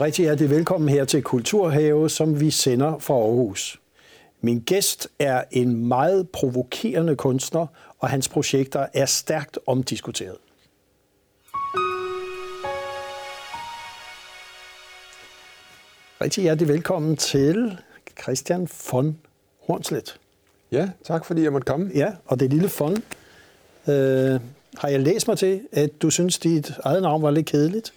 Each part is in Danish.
og rigtig hjertelig velkommen her til Kulturhave, som vi sender fra Aarhus. Min gæst er en meget provokerende kunstner, og hans projekter er stærkt omdiskuteret. Rigtig hjertelig velkommen til Christian von Hornslet. Ja, tak fordi jeg måtte komme. Ja, og det lille von, øh, har jeg læst mig til, at du synes, dit eget navn var lidt kedeligt?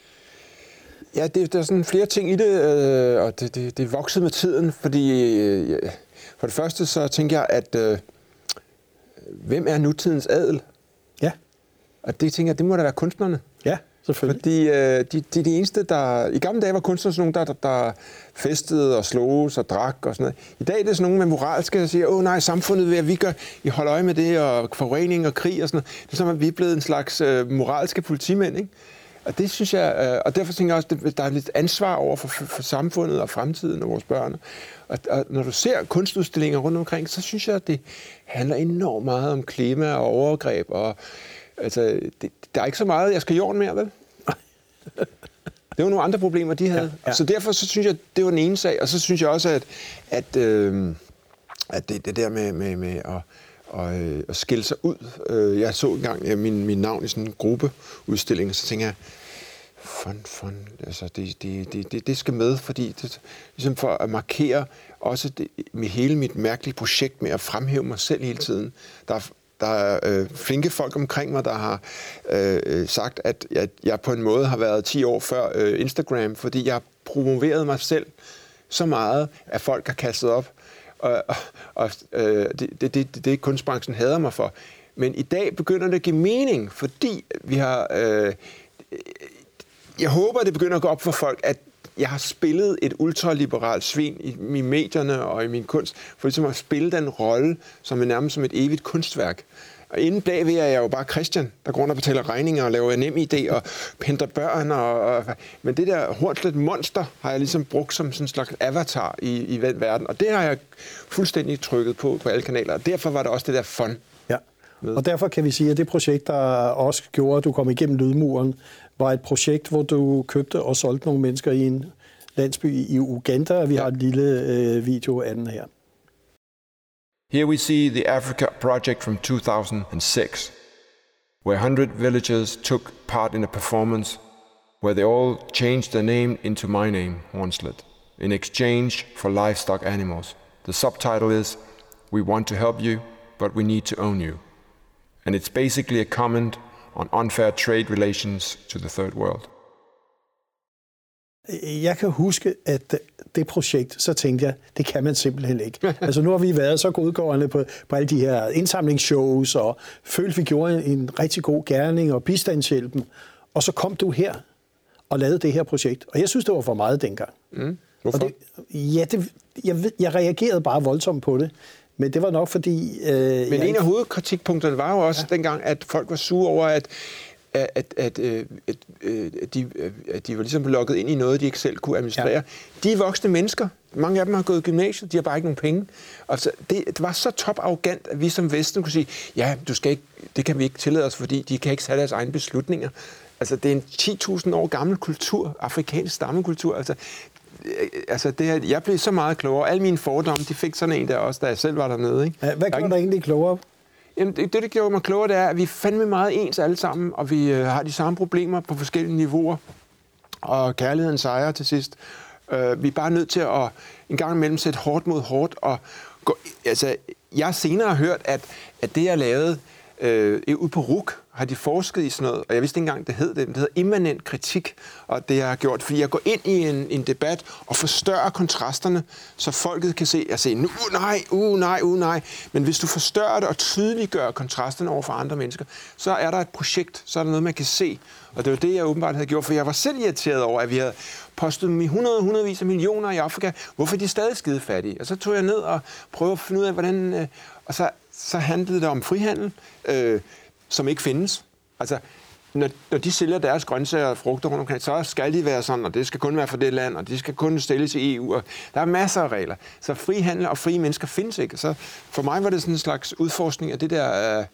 Ja, det, der er sådan flere ting i det, øh, og det, det, det er vokset med tiden, fordi øh, for det første så tænker jeg, at øh, hvem er nutidens adel? Ja. Og det tænker jeg, det må da være kunstnerne. Ja, selvfølgelig. Fordi øh, de, de er de eneste, der... I gamle dage var kunstnere sådan nogle, der, der, der festede og sloges og drak og sådan noget. I dag er det sådan nogle med moralske, der siger, åh nej, samfundet vil, at vi gør, I holder øje med det, og forurening og krig og sådan noget. Det er som, at vi er blevet en slags øh, moralske politimænd, ikke? Og det synes jeg, øh, og derfor tænker jeg også, at der er lidt ansvar over for, for, for samfundet og fremtiden og vores børn. Og, og når du ser kunstudstillinger rundt omkring, så synes jeg, at det handler enormt meget om klima og overgreb. Og, altså, det, der er ikke så meget, jeg skal jorden mere, vel? Det var nogle andre problemer, de havde. Ja, ja. Så derfor så synes jeg, det var den ene sag. Og så synes jeg også, at, at, øh, at det, det der med, med, med at, og, øh, og skille sig ud. Øh, jeg så engang ja, min, min navn i sådan en gruppeudstilling, og så tænker jeg, fun, fun, altså det, det, det, det, det skal med, fordi det, ligesom for at markere også det, med hele mit mærkelige projekt med at fremhæve mig selv hele tiden. Der er, der er øh, flinke folk omkring mig, der har øh, øh sagt, at jeg, jeg på en måde har været 10 år før øh, Instagram, fordi jeg har promoveret mig selv så meget, at folk har kastet op og, og, og øh, det, det, det, det kunstbranchen hader mig for. Men i dag begynder det at give mening, fordi vi har... Øh, jeg håber, det begynder at gå op for folk, at jeg har spillet et ultraliberalt svin i, i medierne og i min kunst, for ligesom at spille den rolle, som er nærmest som et evigt kunstværk. Og inden bagved er jeg jo bare Christian, der går rundt og betaler regninger og laver nem idé og henter børn. Og, og, men det der hortlet monster har jeg ligesom brugt som sådan en slags avatar i, i verden. Og det har jeg fuldstændig trykket på på alle kanaler. Og derfor var det også det der fun. Ja, og derfor kan vi sige, at det projekt, der også gjorde, at du kom igennem lydmuren, var et projekt, hvor du købte og solgte nogle mennesker i en landsby i Uganda, vi ja. har et lille øh, video af den her. Here we see the Africa project from 2006, where 100 villagers took part in a performance where they all changed their name into my name, Hornslet, in exchange for livestock animals. The subtitle is We want to help you, but we need to own you. And it's basically a comment on unfair trade relations to the third world. Jeg kan huske, at det projekt, så tænkte jeg, det kan man simpelthen ikke. altså nu har vi været så godgående på, på alle de her indsamlingsshows, og følte, vi gjorde en rigtig god gerning og bistandshjælpen. Og så kom du her og lavede det her projekt. Og jeg synes, det var for meget dengang. Mm. Hvorfor? Og det, ja, det, jeg, jeg reagerede bare voldsomt på det. Men det var nok fordi... Øh, Men en af hovedkritikpunkterne var jo også ja. dengang, at folk var sure over, at at, at, at, øh, at, øh, at, de, at de var ligesom lukket ind i noget, de ikke selv kunne administrere. Ja. De er voksne mennesker. Mange af dem har gået i gymnasiet, de har bare ikke nogen penge. Altså, det, det var så top arrogant, at vi som Vesten kunne sige, ja, du skal ikke, det kan vi ikke tillade os, fordi de kan ikke tage deres egne beslutninger. Altså, det er en 10.000 år gammel kultur, afrikansk stammekultur. Altså, altså det her, jeg blev så meget klogere. Alle mine fordomme, de fik sådan en der også, da jeg selv var dernede. Ikke? Hvad gjorde dig egentlig klogere? Jamen, det, det, der gjorde mig klogere, det er, at vi er fandme meget ens alle sammen, og vi øh, har de samme problemer på forskellige niveauer. Og kærligheden sejrer til sidst. Øh, vi er bare nødt til at en gang imellem sætte hårdt mod hårdt. Og gå, altså, jeg har senere hørt, at, at det, jeg lavede Øh, øh, ude på RUK, har de forsket i sådan noget, og jeg vidste ikke engang, det hed det, det hedder immanent kritik, og det jeg har gjort, fordi jeg går ind i en, en debat og forstørrer kontrasterne, så folket kan se, jeg se, nu uh, nej, uh, nej, uh, nej, men hvis du forstørrer det og tydeliggør kontrasterne over for andre mennesker, så er der et projekt, så er der noget, man kan se, og det var det, jeg åbenbart havde gjort, for jeg var selv irriteret over, at vi havde postet dem i 100 hundredvis af millioner i Afrika, hvorfor er de stadig skide fattige? Og så tog jeg ned og prøvede at finde ud af, hvordan, øh, og så, så handlede det om frihandel, øh, som ikke findes. Altså, når, når de sælger deres grøntsager og frugter rundt omkring, så skal de være sådan, og det skal kun være for det land, og de skal kun stilles i EU, og der er masser af regler. Så frihandel og frie mennesker findes ikke. Så for mig var det sådan en slags udforskning af det der øh,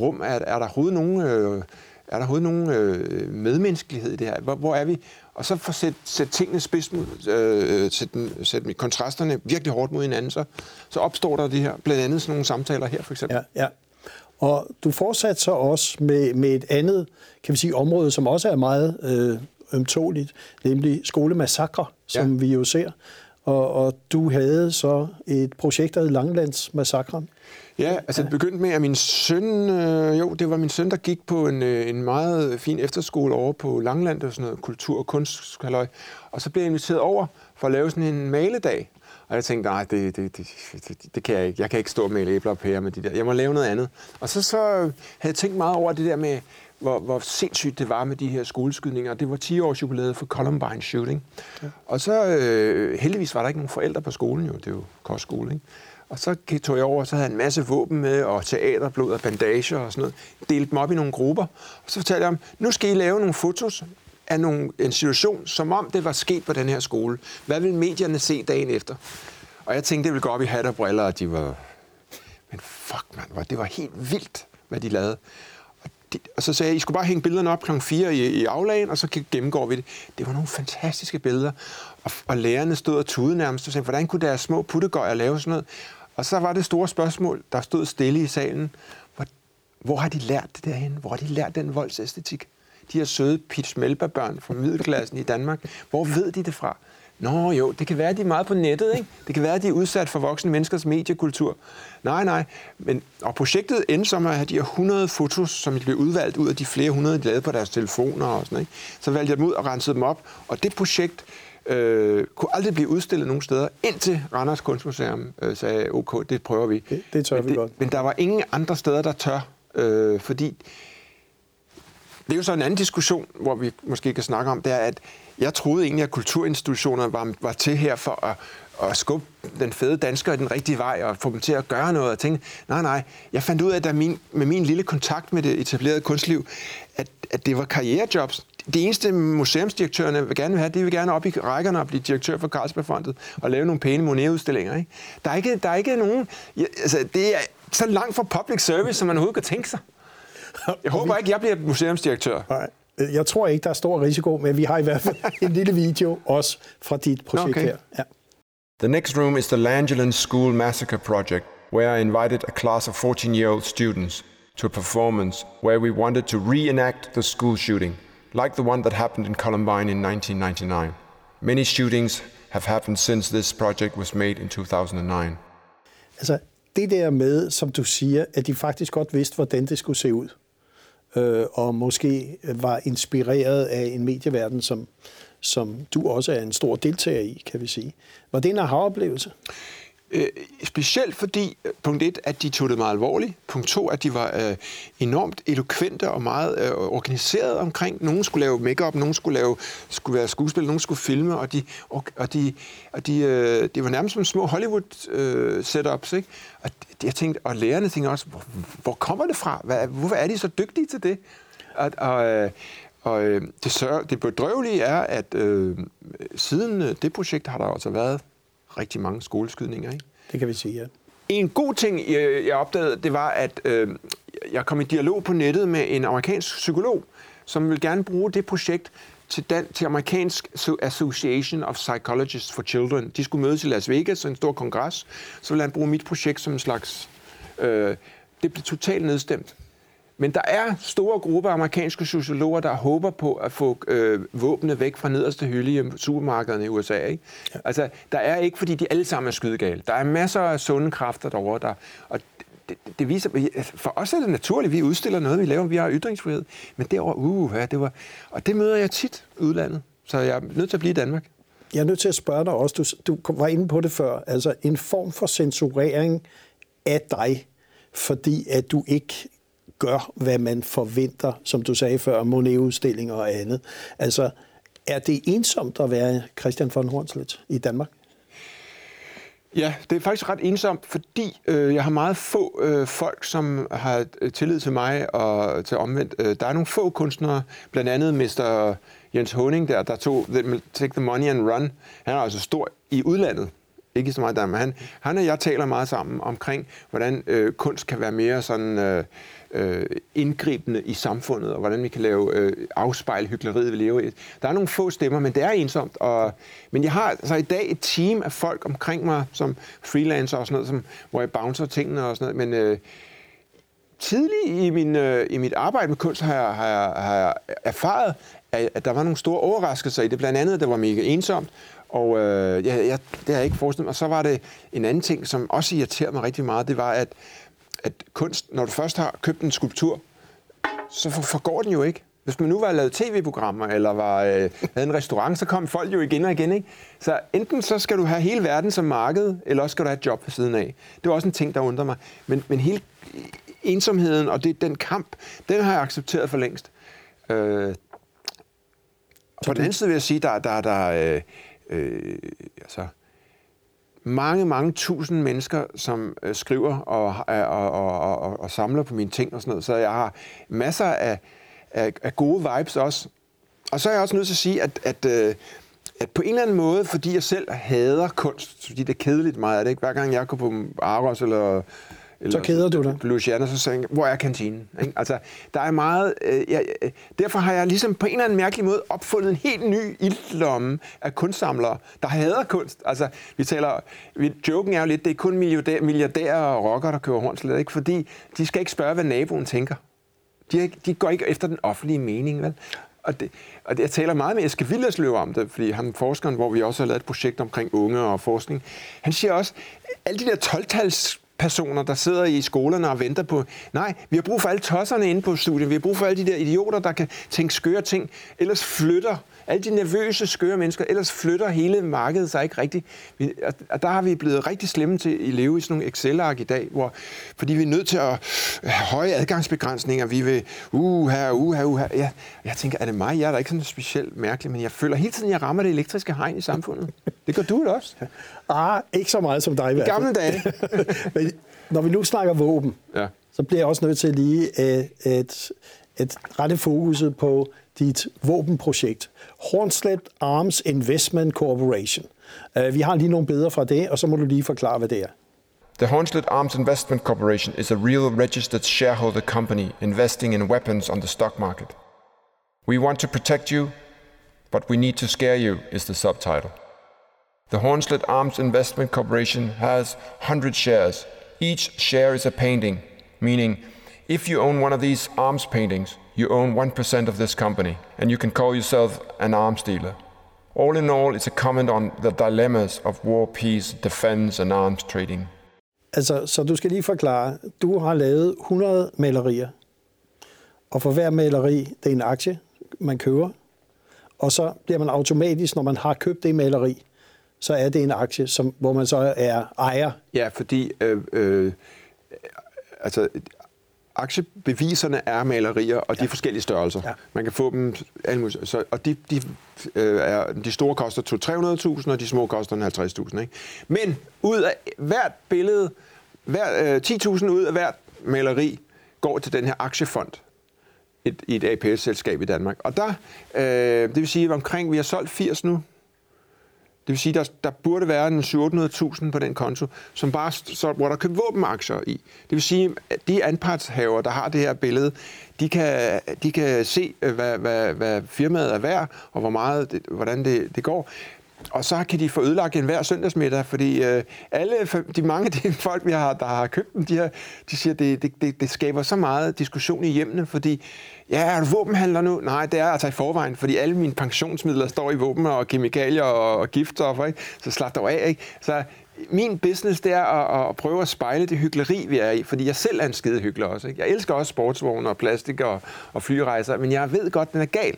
rum, at er der overhovedet nogen øh, er der overhovedet nogen øh, medmenneskelighed i det her? Hvor, hvor er vi? Og så for at sætte, sætte tingene spids mod, øh, sætte, sætte kontrasterne virkelig hårdt mod hinanden, så, så opstår der det her, blandt andet sådan nogle samtaler her, for eksempel. Ja, ja. Og du fortsatte så også med, med et andet, kan vi sige, område, som også er meget øh, ømtåligt, nemlig skolemassakre, som ja. vi jo ser. Og, og du havde så et projekt, der hed Langlandsmassakren. Ja, altså det begyndte med, at min søn, øh, jo, det var min søn, der gik på en, øh, en meget fin efterskole over på Langland, og sådan noget kultur- og kunsthalløj. Og så blev jeg inviteret over for at lave sådan en maledag. Og jeg tænkte, nej, det, det, det, det, det kan jeg ikke. Jeg kan ikke stå og male æbler og pærer med de der. Jeg må lave noget andet. Og så, så havde jeg tænkt meget over det der med, hvor, hvor sindssygt det var med de her skoleskydninger. Det var 10 års jubilæet for Columbine shooting. Ja. Og så øh, heldigvis var der ikke nogen forældre på skolen jo. Det er jo kostskole, ikke? Og så tog jeg over, og så havde jeg en masse våben med, og teaterblod og bandager og sådan noget. Delte dem op i nogle grupper. Og så fortalte jeg dem, nu skal I lave nogle fotos af nogle, en situation, som om det var sket på den her skole. Hvad vil medierne se dagen efter? Og jeg tænkte, det ville gå op i hat og briller, og de var... Men fuck, man, det var helt vildt, hvad de lavede. Og, de, og så sagde jeg, I skulle bare hænge billederne op kl. 4 i, i aflagen, og så gennemgår vi det. Det var nogle fantastiske billeder. Og, og lærerne stod og tudede nærmest og sagde, hvordan kunne deres små puttegøjer lave sådan noget? Og så var det store spørgsmål, der stod stille i salen. Hvor, hvor har de lært det derhen? Hvor har de lært den voldsæstetik? De her søde Pitch Melba-børn fra middelklassen i Danmark. Hvor ved de det fra? Nå jo, det kan være, at de er meget på nettet, ikke? Det kan være, at de er udsat for voksne menneskers mediekultur. Nej, nej. Men, og projektet endte som at have de her 100 fotos, som blev udvalgt ud af de flere hundrede, de lavede på deres telefoner og sådan, ikke? Så valgte jeg dem ud og rensede dem op. Og det projekt øh, kunne aldrig blive udstillet nogen steder, indtil Randers Kunstmuseum øh, sagde, ok, det prøver vi. Det, det tør men vi det, godt. Men der var ingen andre steder, der tør, øh, fordi det er jo så en anden diskussion, hvor vi måske kan snakke om, det er, at jeg troede egentlig, at kulturinstitutioner var, var til her for at, at skubbe den fede dansker i den rigtige vej og få dem til at gøre noget. Og tænke, nej, nej, jeg fandt ud af, at min, med min lille kontakt med det etablerede kunstliv, at, at det var karrierejobs. Det eneste museumsdirektørerne vil gerne have, det vil gerne op i rækkerne og blive direktør for Carlsbergfondet og lave nogle pæne Monet-udstillinger. Ikke? Der, er ikke, der er ikke nogen... Ja, altså, det er så langt fra public service, som man overhovedet kan tænke sig. Jeg håber ikke, jeg bliver museumsdirektør. Nej. Jeg tror ikke, der er stor risiko, men vi har i hvert fald en lille video også fra dit projekt okay. her. Ja. The next room is the Langeland School Massacre Project, where I invited a class of 14-year-old students to a performance where we wanted to reenact the school shooting, like the one that happened in Columbine in 1999. Many shootings have happened since this project was made in 2009. Altså, det der med, som du siger, at de faktisk godt vidste, hvordan det skulle se ud øh, og måske var inspireret af en medieverden, som, som du også er en stor deltager i, kan vi sige. Var det en aha-oplevelse? Øh, specielt fordi, øh, punkt et, at de tog det meget alvorligt. Punkt to, at de var øh, enormt eloquente og meget øh, organiseret omkring. Nogen skulle lave makeup, nogen skulle, lave, skulle være skuespiller, nogen skulle filme, og de, og, og de, og de, øh, de var nærmest som små Hollywood-setups. Øh, ikke? og jeg tænkte, og lærerne tænkte også, hvor, hvor kommer det fra? Hvad, hvorfor er de så dygtige til det? Og, og, øh, og øh, det, sør, det bedrøvelige er, at øh, siden øh, det projekt har der også været rigtig mange skoleskydninger. Ikke? Det kan vi sige, ja. En god ting, jeg opdagede, det var, at øh, jeg kom i dialog på nettet med en amerikansk psykolog, som vil gerne bruge det projekt til, Dan- til amerikansk Association of Psychologists for Children. De skulle mødes i Las Vegas, en stor kongres. Så ville han bruge mit projekt som en slags... Øh, det blev totalt nedstemt. Men der er store grupper af amerikanske sociologer, der håber på at få øh, våbne væk fra nederste hylde i supermarkederne i USA. Ikke? Ja. Altså, der er ikke, fordi de alle sammen er skydegale. Der er masser af sunde kræfter derovre, der, og det, det viser, for os er det naturligt, vi udstiller noget, vi laver, vi har ytringsfrihed. Men derovre, uh, ja, det var, og det møder jeg tit udlandet, så jeg er nødt til at blive i Danmark. Jeg er nødt til at spørge dig også, du, du var inde på det før, altså en form for censurering af dig, fordi at du ikke gør, hvad man forventer, som du sagde før, Monet-udstillinger og andet. Altså, er det ensomt at være Christian von Hornslet i Danmark? Ja, det er faktisk ret ensomt, fordi øh, jeg har meget få øh, folk, som har øh, tillid til mig og til omvendt. Øh, der er nogle få kunstnere, blandt andet Mr. Jens Honing, der, der tog Take the Money and Run. Han er altså stor i udlandet ikke så meget der, men han, han og jeg taler meget sammen omkring, hvordan øh, kunst kan være mere sådan øh, øh, indgribende i samfundet, og hvordan vi kan lave øh, afspejle hyggeleriet, vi lever i. Der er nogle få stemmer, men det er ensomt. Og, men jeg har altså i dag et team af folk omkring mig, som freelancer og sådan noget, som, hvor jeg bouncer tingene og sådan noget, men øh, tidligt i, min, øh, i mit arbejde med kunst har jeg, har jeg, har jeg erfaret, at, at der var nogle store overraskelser i det. Blandt andet, at det var mega ensomt, og øh, jeg, jeg, det har jeg ikke forestillet mig. Og så var det en anden ting, som også irriterede mig rigtig meget, det var, at, at kunst, når du først har købt en skulptur, så forgår den jo ikke. Hvis man nu var lavet tv-programmer, eller var, øh, havde en restaurant, så kom folk jo igen og igen. Ikke? Så enten så skal du have hele verden som marked, eller også skal du have et job ved siden af. Det var også en ting, der undrer mig. Men, men hele ensomheden og det, den kamp, den har jeg accepteret for længst. Øh, på den anden side vil jeg sige, der, der, der øh, øh, altså, mange, mange tusind mennesker, som øh, skriver og, øh, og, og, og, og, og samler på mine ting og sådan noget. Så jeg har masser af, af, af gode vibes også. Og så er jeg også nødt til at sige, at, at, øh, at på en eller anden måde, fordi jeg selv hader kunst, fordi det er kedeligt meget af det, ikke? hver gang jeg går på Aros eller eller, så keder du dig. Louisiana, så sagde hvor er kantinen? Ikke? Altså, der er meget... Øh, jeg, øh, derfor har jeg ligesom på en eller anden mærkelig måde opfundet en helt ny ildlomme af kunstsamlere, der hader kunst. Altså, vi taler... Vi, joken er jo lidt, det er kun milliardærer, milliardærer og rockere, der køber hornslet, ikke? Fordi de skal ikke spørge, hvad naboen tænker. De, de går ikke efter den offentlige mening, vel? Og, det, og det, jeg taler meget med Eske Villerslev om det, fordi han forskeren, hvor vi også har lavet et projekt omkring unge og forskning, han siger også, alle de der 12-tals personer, der sidder i skolerne og venter på. Nej, vi har brug for alle tosserne inde på studiet. Vi har brug for alle de der idioter, der kan tænke skøre ting. Ellers flytter alle de nervøse, skøre mennesker, ellers flytter hele markedet sig ikke rigtigt. Og der har vi blevet rigtig slemme til at leve i sådan nogle Excel-ark i dag, hvor, fordi vi er nødt til at have høje adgangsbegrænsninger. Vi vil, uh, her, uh, her, uh, her. Ja, jeg tænker, er det mig? Jeg er da ikke sådan specielt mærkelig, men jeg føler hele tiden, at jeg rammer det elektriske hegn i samfundet. Det gør du det også. Ah, ikke så meget som dig i hvert fald. Gamle dage. men når vi nu snakker våben, ja. så bliver jeg også nødt til lige at, at, at rette fokuset på dit våbenprojekt. Hornslet Arms Investment Corporation. Uh, vi har lige nogle fra det, og så må du lige forklare, hvad det er. The Hornslet Arms Investment Corporation is a real registered shareholder company investing in weapons on the stock market. We want to protect you, but we need to scare you, is the subtitle. The Hornslet Arms Investment Corporation has 100 shares. Each share is a painting, meaning if you own one of these arms paintings, you own 1% of this company, and you can call yourself an arms dealer. All in all, it's a comment on the dilemmas of war, peace, defense and arms trading. Altså, så du skal lige forklare, du har lavet 100 malerier, og for hver maleri, det er en aktie, man køber, og så bliver man automatisk, når man har købt det maleri, så er det en aktie, som, hvor man så er ejer. Ja, fordi øh, øh, altså, aktiebeviserne er malerier, og de ja. er forskellige størrelser. Ja. Man kan få dem, så, og de, de, øh, er, de store koster 200-300.000, og de små koster 50.000. Ikke? Men ud af hvert billede, hver, øh, 10.000 ud af hvert maleri, går til den her aktiefond et, i et APS-selskab i Danmark. Og der, øh, det vil sige, at omkring, vi har solgt 80 nu, det vil sige, der, der burde være en 700.000 på den konto, som bare, så, hvor der kan våbenaktier i. Det vil sige, at de anpartshaver, der har det her billede, de kan, de kan se, øh, hvad, hvad, hvad firmaet er værd, og hvor meget det, hvordan det, det går. Og så kan de få ødelagt en hver søndagsmiddag, fordi øh, alle de mange de folk, vi har, der har købt dem, de, har, de siger, at det, det, det, det skaber så meget diskussion i hjemmene, fordi Ja, er du våbenhandler nu? Nej, det er altså i forvejen, fordi alle mine pensionsmidler står i våben og kemikalier og, og giftstoffer, ikke? så slap dog af. Ikke? Så min business, det er at, at prøve at spejle det hyggeleri, vi er i, fordi jeg selv er en skide hyggelig også. Ikke? Jeg elsker også sportsvogne og plastik og, og flyrejser, men jeg ved godt, den er gal.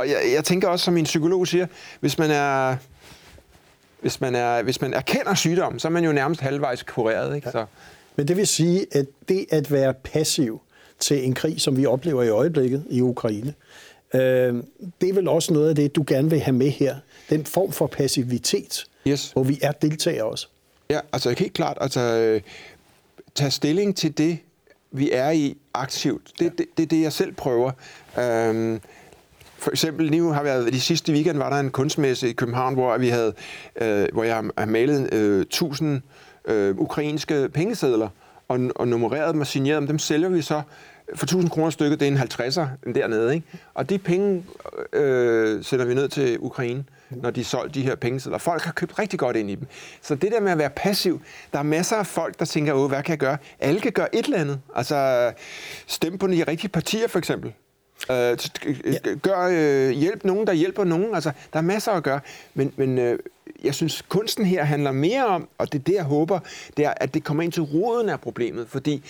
Og jeg, jeg tænker også, som min psykolog siger, hvis man er hvis man, er, hvis man erkender sygdom, så er man jo nærmest halvvejs kureret. Ikke? Så. Men det vil sige, at det at være passiv, til en krig, som vi oplever i øjeblikket i Ukraine. Øh, det er vel også noget af det, du gerne vil have med her. Den form for passivitet, yes. hvor vi er deltagere også. Ja, altså helt klart. Altså, øh, tage stilling til det, vi er i aktivt. Det er ja. det, det, det, jeg selv prøver. Øhm, for eksempel nu har været, de sidste weekend var der en kunstmesse i København, hvor vi havde, øh, hvor jeg har malet øh, 1000 øh, ukrainske pengesedler og, og nummereret dem og signeret dem. Dem sælger vi så for 1000 kroner stykket, det er en 50'er dernede. Ikke? Og de penge øh, sender vi ned til Ukraine, når de solgte de her pengesedler. Folk har købt rigtig godt ind i dem. Så det der med at være passiv, der er masser af folk, der tænker, Åh, hvad kan jeg gøre? Alle kan gøre et eller andet. Altså, stemme på de rigtige partier, for eksempel. Øh, gør, øh, hjælp nogen, der hjælper nogen. Altså, der er masser at gøre. Men, men øh, jeg synes, kunsten her handler mere om, og det er det, jeg håber, det er, at det kommer ind til roden af problemet. Fordi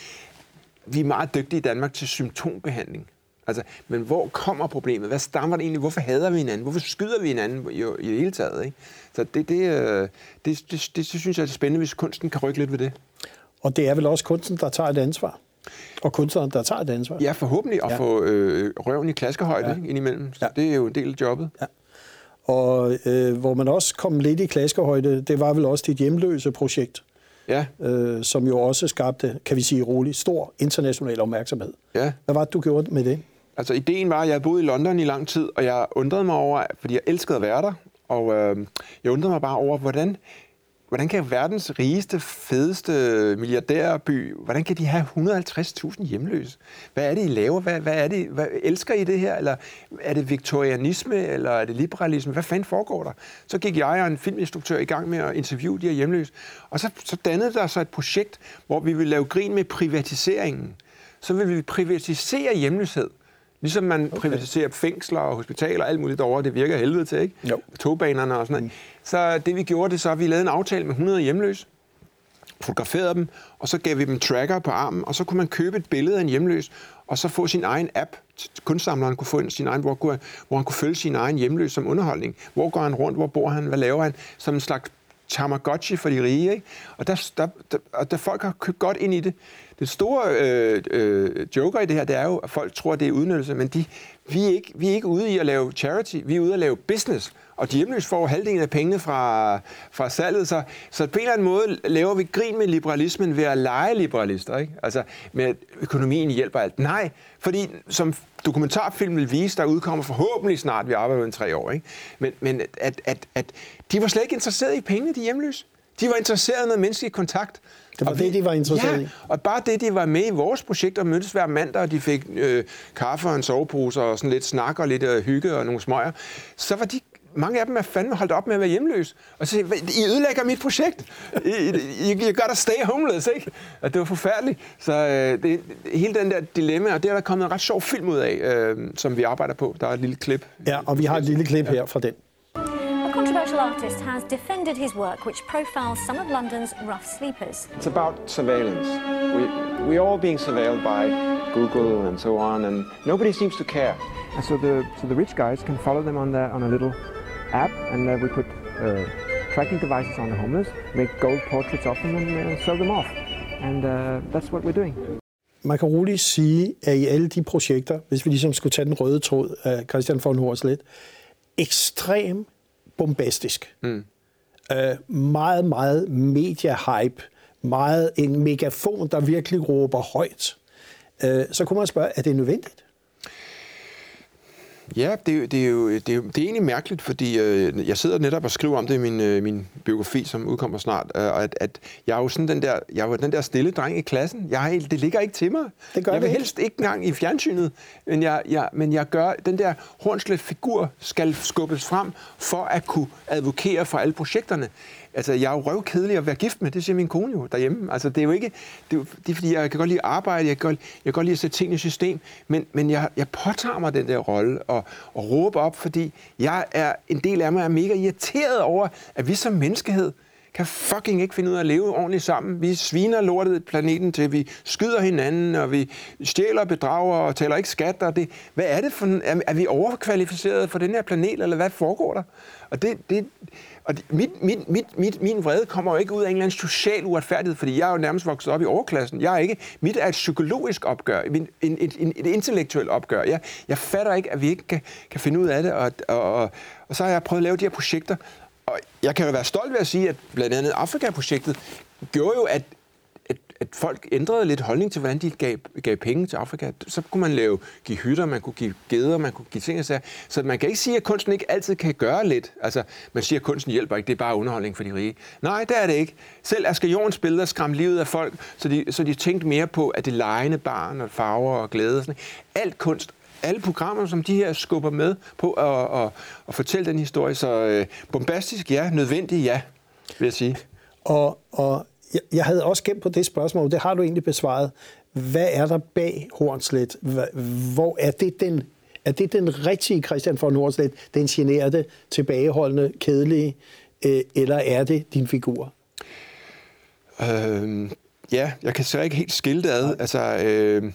vi er meget dygtige i Danmark til symptombehandling. Altså, men hvor kommer problemet? Hvad stammer det egentlig? Hvorfor hader vi hinanden? Hvorfor skyder vi hinanden i, i det hele taget? Ikke? Så det, det, øh, det, det, det, det synes jeg er spændende, hvis kunsten kan rykke lidt ved det. Og det er vel også kunsten, der tager et ansvar? Og kunstneren, der tager et ansvar? Ja, forhåbentlig at ja. få øh, røven i klaskehøjde ja. indimellem. Så ja. det er jo en del af jobbet. Ja. Og øh, hvor man også kom lidt i klaskehøjde, det var vel også dit hjemløse projekt ja. øh, som jo også skabte, kan vi sige roligt, stor international opmærksomhed. Ja. Hvad var det, du gjorde med det? Altså, ideen var, at jeg boet i London i lang tid, og jeg undrede mig over, fordi jeg elskede at være der, og øh, jeg undrede mig bare over, hvordan hvordan kan verdens rigeste, fedeste milliardærby, hvordan kan de have 150.000 hjemløse? Hvad er det, I laver? Hvad, hvad er det? Hvad, elsker I det her? Eller er det viktorianisme, eller er det liberalisme? Hvad fanden foregår der? Så gik jeg og en filminstruktør i gang med at interviewe de her hjemløse. Og så, så dannede der sig et projekt, hvor vi ville lave grin med privatiseringen. Så vil vi privatisere hjemløshed. Ligesom man okay. privatiserer fængsler og hospitaler og alt muligt derovre, det virker helvede til, ikke? Jo. Togbanerne og sådan noget. Mm. Så det vi gjorde, det så, at vi lavede en aftale med 100 hjemløse, fotograferede dem, og så gav vi dem tracker på armen, og så kunne man købe et billede af en hjemløs, og så få sin egen app. Kunstsamleren kunne få sin egen, hvor, hvor han kunne følge sin egen hjemløs som underholdning. Hvor går han rundt? Hvor bor han? Hvad laver han? Som en slags Tamagotchi for de rige. Ikke? Og der, der, der, der folk har købt godt ind i det. Det store øh, øh, joker i det her, det er jo, at folk tror, at det er udnyttelse, men de, vi, er ikke, vi er ikke ude i at lave charity, vi er ude at lave business. Og de hjemløse får halvdelen af pengene fra, fra salget, så, så på en eller anden måde laver vi grin med liberalismen ved at lege liberalister, ikke? Altså, med at økonomien hjælper alt. Nej, fordi som dokumentarfilm vil vise, der udkommer forhåbentlig snart, vi arbejder med tre år, ikke? Men, men at, at, at de var slet ikke interesserede i pengene, de hjemløse. De var interesserede i noget menneskelig kontakt. Det var og det, de var interesseret ja, i. og bare det, de var med i vores projekt og mødtes hver mandag, og de fik øh, kaffe og en sovepose og sådan lidt snak og lidt øh, hygge og nogle smøger, så var de mange af dem er fandme holdt op med at være hjemløs. Og så siger I ødelægger mit projekt. I, I, I gotta stay homeless, ikke? Og det var forfærdeligt. Så øh, det, hele den der dilemma, og det er der kommet en ret sjov film ud af, øh, som vi arbejder på. Der er et lille klip. Ja, og vi har et lille klip her fra den. A controversial artist has defended his work, which profiles some of London's rough sleepers. It's about surveillance. We, we're all being surveilled by Google and so on, and nobody seems to care. And so the, so the rich guys can follow them on, the, on a little app, and uh, we put uh, tracking devices on the homeless, make gold portraits of them, and uh, sell them off. And uh, that's what we're doing. Man kan roligt sige, at i alle de projekter, hvis vi ligesom skulle tage den røde tråd af Christian von Horslet, ekstrem bombastisk. Mm. Uh, meget, meget media-hype. Meget en megafon, der virkelig råber højt. Uh, så kunne man spørge, er det nødvendigt? Ja, det, det, er jo, det, er jo, det er egentlig mærkeligt, fordi øh, jeg sidder netop og skriver om det i min, øh, min biografi, som udkommer snart, øh, at, at jeg er jo sådan den der, jeg er jo den der stille dreng i klassen. Jeg, det ligger ikke til mig. Det gør jeg vil det helst ikke engang i fjernsynet, men jeg, jeg, men jeg gør, den der hornslet figur skal skubbes frem for at kunne advokere for alle projekterne. Altså, jeg er jo røvkedelig at være gift med, det siger min kone jo derhjemme. Altså, det er jo ikke, det er, det er fordi, jeg kan godt lide at arbejde, jeg kan godt, jeg kan godt lide at sætte ting i system, men, men jeg, jeg påtager mig den der rolle og, og råber op, fordi jeg er, en del af mig er mega irriteret over, at vi som menneskehed kan fucking ikke finde ud af at leve ordentligt sammen. Vi sviner lortet planeten til, vi skyder hinanden, og vi stjæler, bedrager og taler ikke skat. Og det, hvad er det for, er, er vi overkvalificeret for den her planet, eller hvad foregår der? Og det, det, og mit, mit, mit, mit, min vrede kommer jo ikke ud af en eller anden social uretfærdighed, fordi jeg er jo nærmest vokset op i overklassen. Jeg er ikke, mit er et psykologisk opgør, en, et, et, et intellektuelt opgør. Jeg, jeg fatter ikke, at vi ikke kan, kan finde ud af det, og, og, og, og så har jeg prøvet at lave de her projekter. Og jeg kan jo være stolt ved at sige, at blandt andet Afrika-projektet gjorde jo, at, at, at folk ændrede lidt holdning til, hvordan de gav, gav penge til Afrika. Så kunne man lave, give hytter, man kunne give geder, man kunne give ting og sager. Så man kan ikke sige, at kunsten ikke altid kan gøre lidt. Altså, man siger, at kunsten hjælper ikke, det er bare underholdning for de rige. Nej, det er det ikke. Selv Asger Jorns billeder skræmte livet af folk, så de, så de tænkte mere på, at det lejende barn og farver og glæde. Og sådan. Alt kunst alle programmer, som de her skubber med på at, at, at fortælle den historie. Så øh, bombastisk, ja. Nødvendig, ja, vil jeg sige. Og, og jeg, jeg havde også gemt på det spørgsmål, det har du egentlig besvaret. Hvad er der bag Hornslet? Hvor er det den, er det den rigtige Christian von Hornslet, den generede, tilbageholdende, kedelige, øh, eller er det din figur? Øh, ja, jeg kan så ikke helt skille det ad. Altså, øh,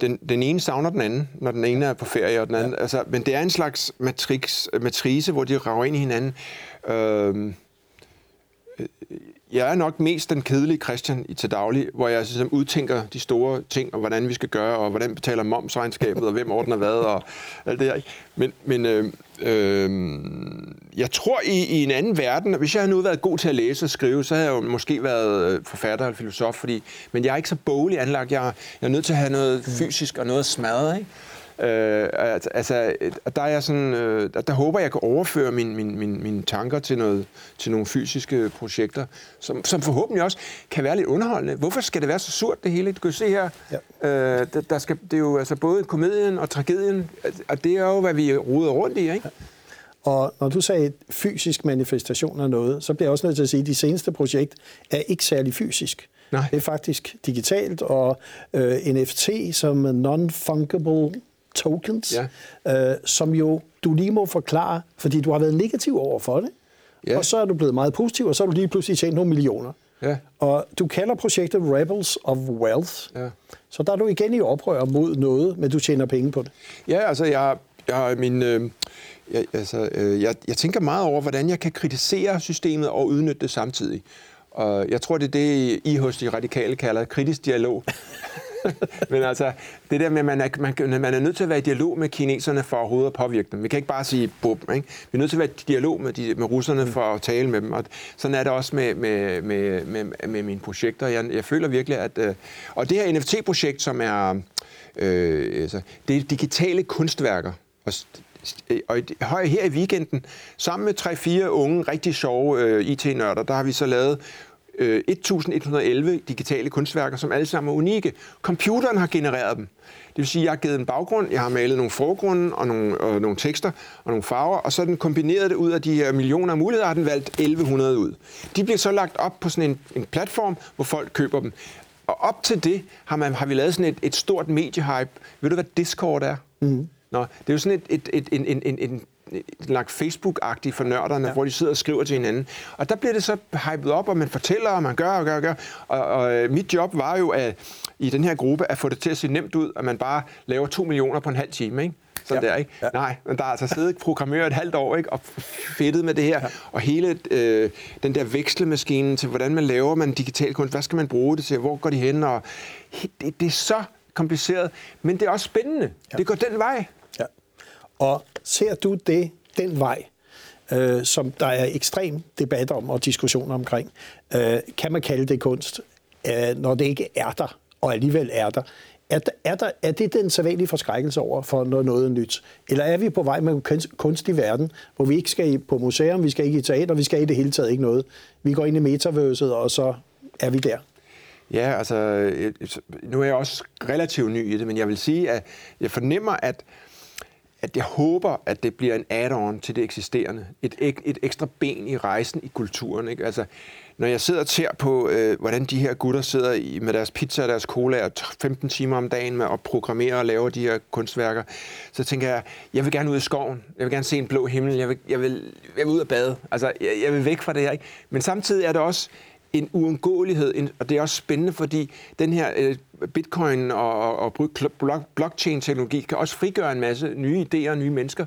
den, den ene savner den anden, når den ene er på ferie, og den anden, ja. altså, men det er en slags matrix, matrice, hvor de rager ind i hinanden. Øh, jeg er nok mest den kedelige Christian i til daglig, hvor jeg ligesom udtænker de store ting, og hvordan vi skal gøre, og hvordan betaler momsregnskabet, og hvem ordner hvad, og alt det her. Men, men øh, øh, jeg tror i, i en anden verden, hvis jeg havde nu været god til at læse og skrive, så havde jeg jo måske været øh, forfatter eller filosof, fordi, men jeg er ikke så boglig anlagt. Jeg, jeg er nødt til at have noget fysisk og noget smadret, ikke? Øh, altså, der er jeg sådan, øh, der, håber jeg kan overføre mine min, min, min tanker til, noget, til nogle fysiske projekter, som, som forhåbentlig også kan være lidt underholdende. Hvorfor skal det være så surt det hele? Du kan se her, ja. øh, der, der skal, det er jo altså både komedien og tragedien, og det er jo, hvad vi roder rundt i, ikke? Ja. Og når du sagde fysisk manifestation af noget, så bliver jeg også nødt til at sige, at de seneste projekt er ikke særlig fysisk. Nej. Det er faktisk digitalt, og øh, NFT som non-fungible tokens, ja. øh, som jo du lige må forklare, fordi du har været negativ over for det, ja. og så er du blevet meget positiv, og så har du lige pludselig tjent nogle millioner. Ja. Og du kalder projektet Rebels of Wealth. Ja. Så der er du igen i oprør mod noget, men du tjener penge på det. Ja, altså jeg, jeg min... Øh, jeg, altså, øh, jeg, jeg tænker meget over, hvordan jeg kan kritisere systemet og udnytte det samtidig. Og jeg tror, det er det, I hos de radikale kalder kritisk dialog. Men altså, det der med, at man er, man, man er nødt til at være i dialog med kineserne for overhovedet at påvirke dem. Vi kan ikke bare sige bum, ikke? Vi er nødt til at være i dialog med, de, med russerne for at tale med dem. Og sådan er det også med, med, med, med, med mine projekter. Jeg, jeg føler virkelig, at... Øh, og det her NFT-projekt, som er... Øh, altså, det er digitale kunstværker. Og og her i weekenden, sammen med tre fire unge, rigtig sjove øh, IT-nørder, der har vi så lavet 1111 øh, digitale kunstværker, som alle sammen er unikke. Computeren har genereret dem. Det vil sige, at jeg har givet en baggrund, jeg har malet nogle forgrunde og nogle, og nogle tekster og nogle farver, og så den kombineret det ud af de her millioner af muligheder, har den valgt 1100 ud. De bliver så lagt op på sådan en, en platform, hvor folk køber dem. Og op til det har, man, har vi lavet sådan et, et stort mediehype. Ved du, hvad Discord er? Mm. Nå, det er jo sådan et, et, et, en, en, en lagt Facebook-agtigt for nørderne, ja. hvor de sidder og skriver til hinanden. Og der bliver det så hypet op, og man fortæller, og man gør og gør og gør. Og, og øh, mit job var jo at, i den her gruppe at få det til at se nemt ud, at man bare laver to millioner på en halv time, ikke? Sådan ja. der, ikke? Ja. Nej, men der er altså siddet programmør et halvt år, ikke? Og fedtet med det her. Ja. Og hele øh, den der vekslemaskine til, hvordan man laver man digital kunst, hvad skal man bruge det til, hvor går de hen? Og det, det er så kompliceret, men det er også spændende. Ja. Det går den vej. Og ser du det den vej, øh, som der er ekstrem debat om og diskussion omkring, øh, kan man kalde det kunst, øh, når det ikke er der, og alligevel er der? Er, der, er, der, er det den sædvanlige forskrækkelse over for noget, noget nyt? Eller er vi på vej med kunst i verden, hvor vi ikke skal på museum, vi skal ikke i teater, vi skal i det hele taget ikke noget. Vi går ind i metaverset, og så er vi der. Ja, altså, nu er jeg også relativt ny i det, men jeg vil sige, at jeg fornemmer, at at jeg håber, at det bliver en add-on til det eksisterende. Et, et ekstra ben i rejsen i kulturen. Ikke? Altså, når jeg sidder og ser på, øh, hvordan de her gutter sidder i, med deres pizza og deres cola 15 timer om dagen med at programmere og lave de her kunstværker, så tænker jeg, jeg vil gerne ud i skoven. Jeg vil gerne se en blå himmel. Jeg vil, jeg vil, jeg vil ud og bade. Altså, jeg, jeg vil væk fra det her. Ikke? Men samtidig er det også en uundgåelighed, og det er også spændende, fordi den her øh, bitcoin og, og blockchain-teknologi kan også frigøre en masse nye idéer og nye mennesker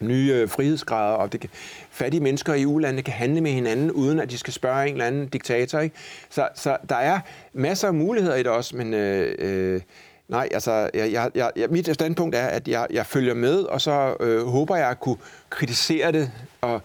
nye øh, frihedsgrader, og det kan, fattige mennesker i EU-landene kan handle med hinanden, uden at de skal spørge en eller anden diktator. Ikke? Så, så der er masser af muligheder i det også, men øh, øh, nej, altså, jeg, jeg, jeg, mit standpunkt er, at jeg, jeg følger med, og så øh, håber jeg at kunne kritisere det og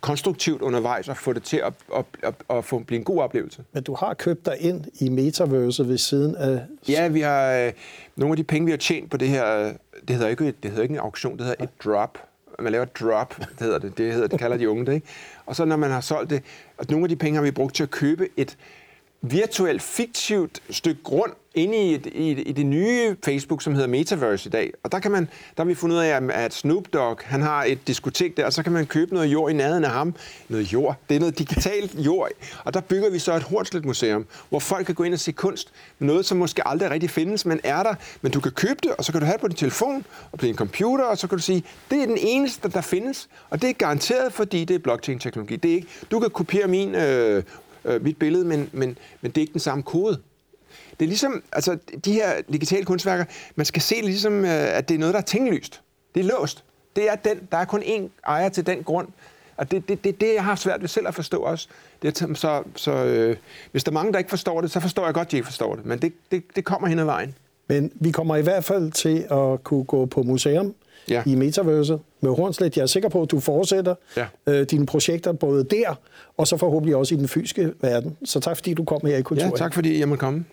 konstruktivt undervejs og få det til at, at, at, at få, blive en god oplevelse. Men du har købt dig ind i metaverse ved siden af... Ja, vi har øh, nogle af de penge, vi har tjent på det her, øh, det hedder ikke, det hedder ikke en auktion, det hedder et drop. Man laver et drop, det hedder det, det, hedder, det kalder de unge det, ikke? Og så når man har solgt det, og nogle af de penge har vi brugt til at købe et virtuelt, fiktivt stykke grund inde i, et, i, i det nye Facebook, som hedder Metaverse i dag. Og der, kan man, der har vi fundet ud af, at Snoop Dogg han har et diskotek der, og så kan man købe noget jord i nærheden af ham. Noget jord. Det er noget digitalt jord. Og der bygger vi så et Hornslet Museum, hvor folk kan gå ind og se kunst. Noget, som måske aldrig rigtig findes, men er der. Men du kan købe det, og så kan du have det på din telefon og på din computer, og så kan du sige, det er den eneste, der findes. Og det er garanteret, fordi det er blockchain-teknologi. Det er ikke, du kan kopiere min øh, øh, mit billede, men, men, men det er ikke den samme kode. Det er ligesom, altså de her digitale kunstværker, man skal se det ligesom, øh, at det er noget, der er tinglyst. Det er låst. Det er den, der er kun én ejer til den grund. Og det er det, det, det, jeg har svært ved selv at forstå også. Det er, så, så øh, hvis der er mange, der ikke forstår det, så forstår jeg godt, at de ikke forstår det. Men det, det, det kommer hen ad vejen. Men vi kommer i hvert fald til at kunne gå på museum ja. i Metaverse med Hornslet. Jeg er sikker på, at du fortsætter ja. øh, dine projekter både der, og så forhåbentlig også i den fysiske verden. Så tak fordi du kom her i Kultur. Ja, tak fordi jeg måtte komme.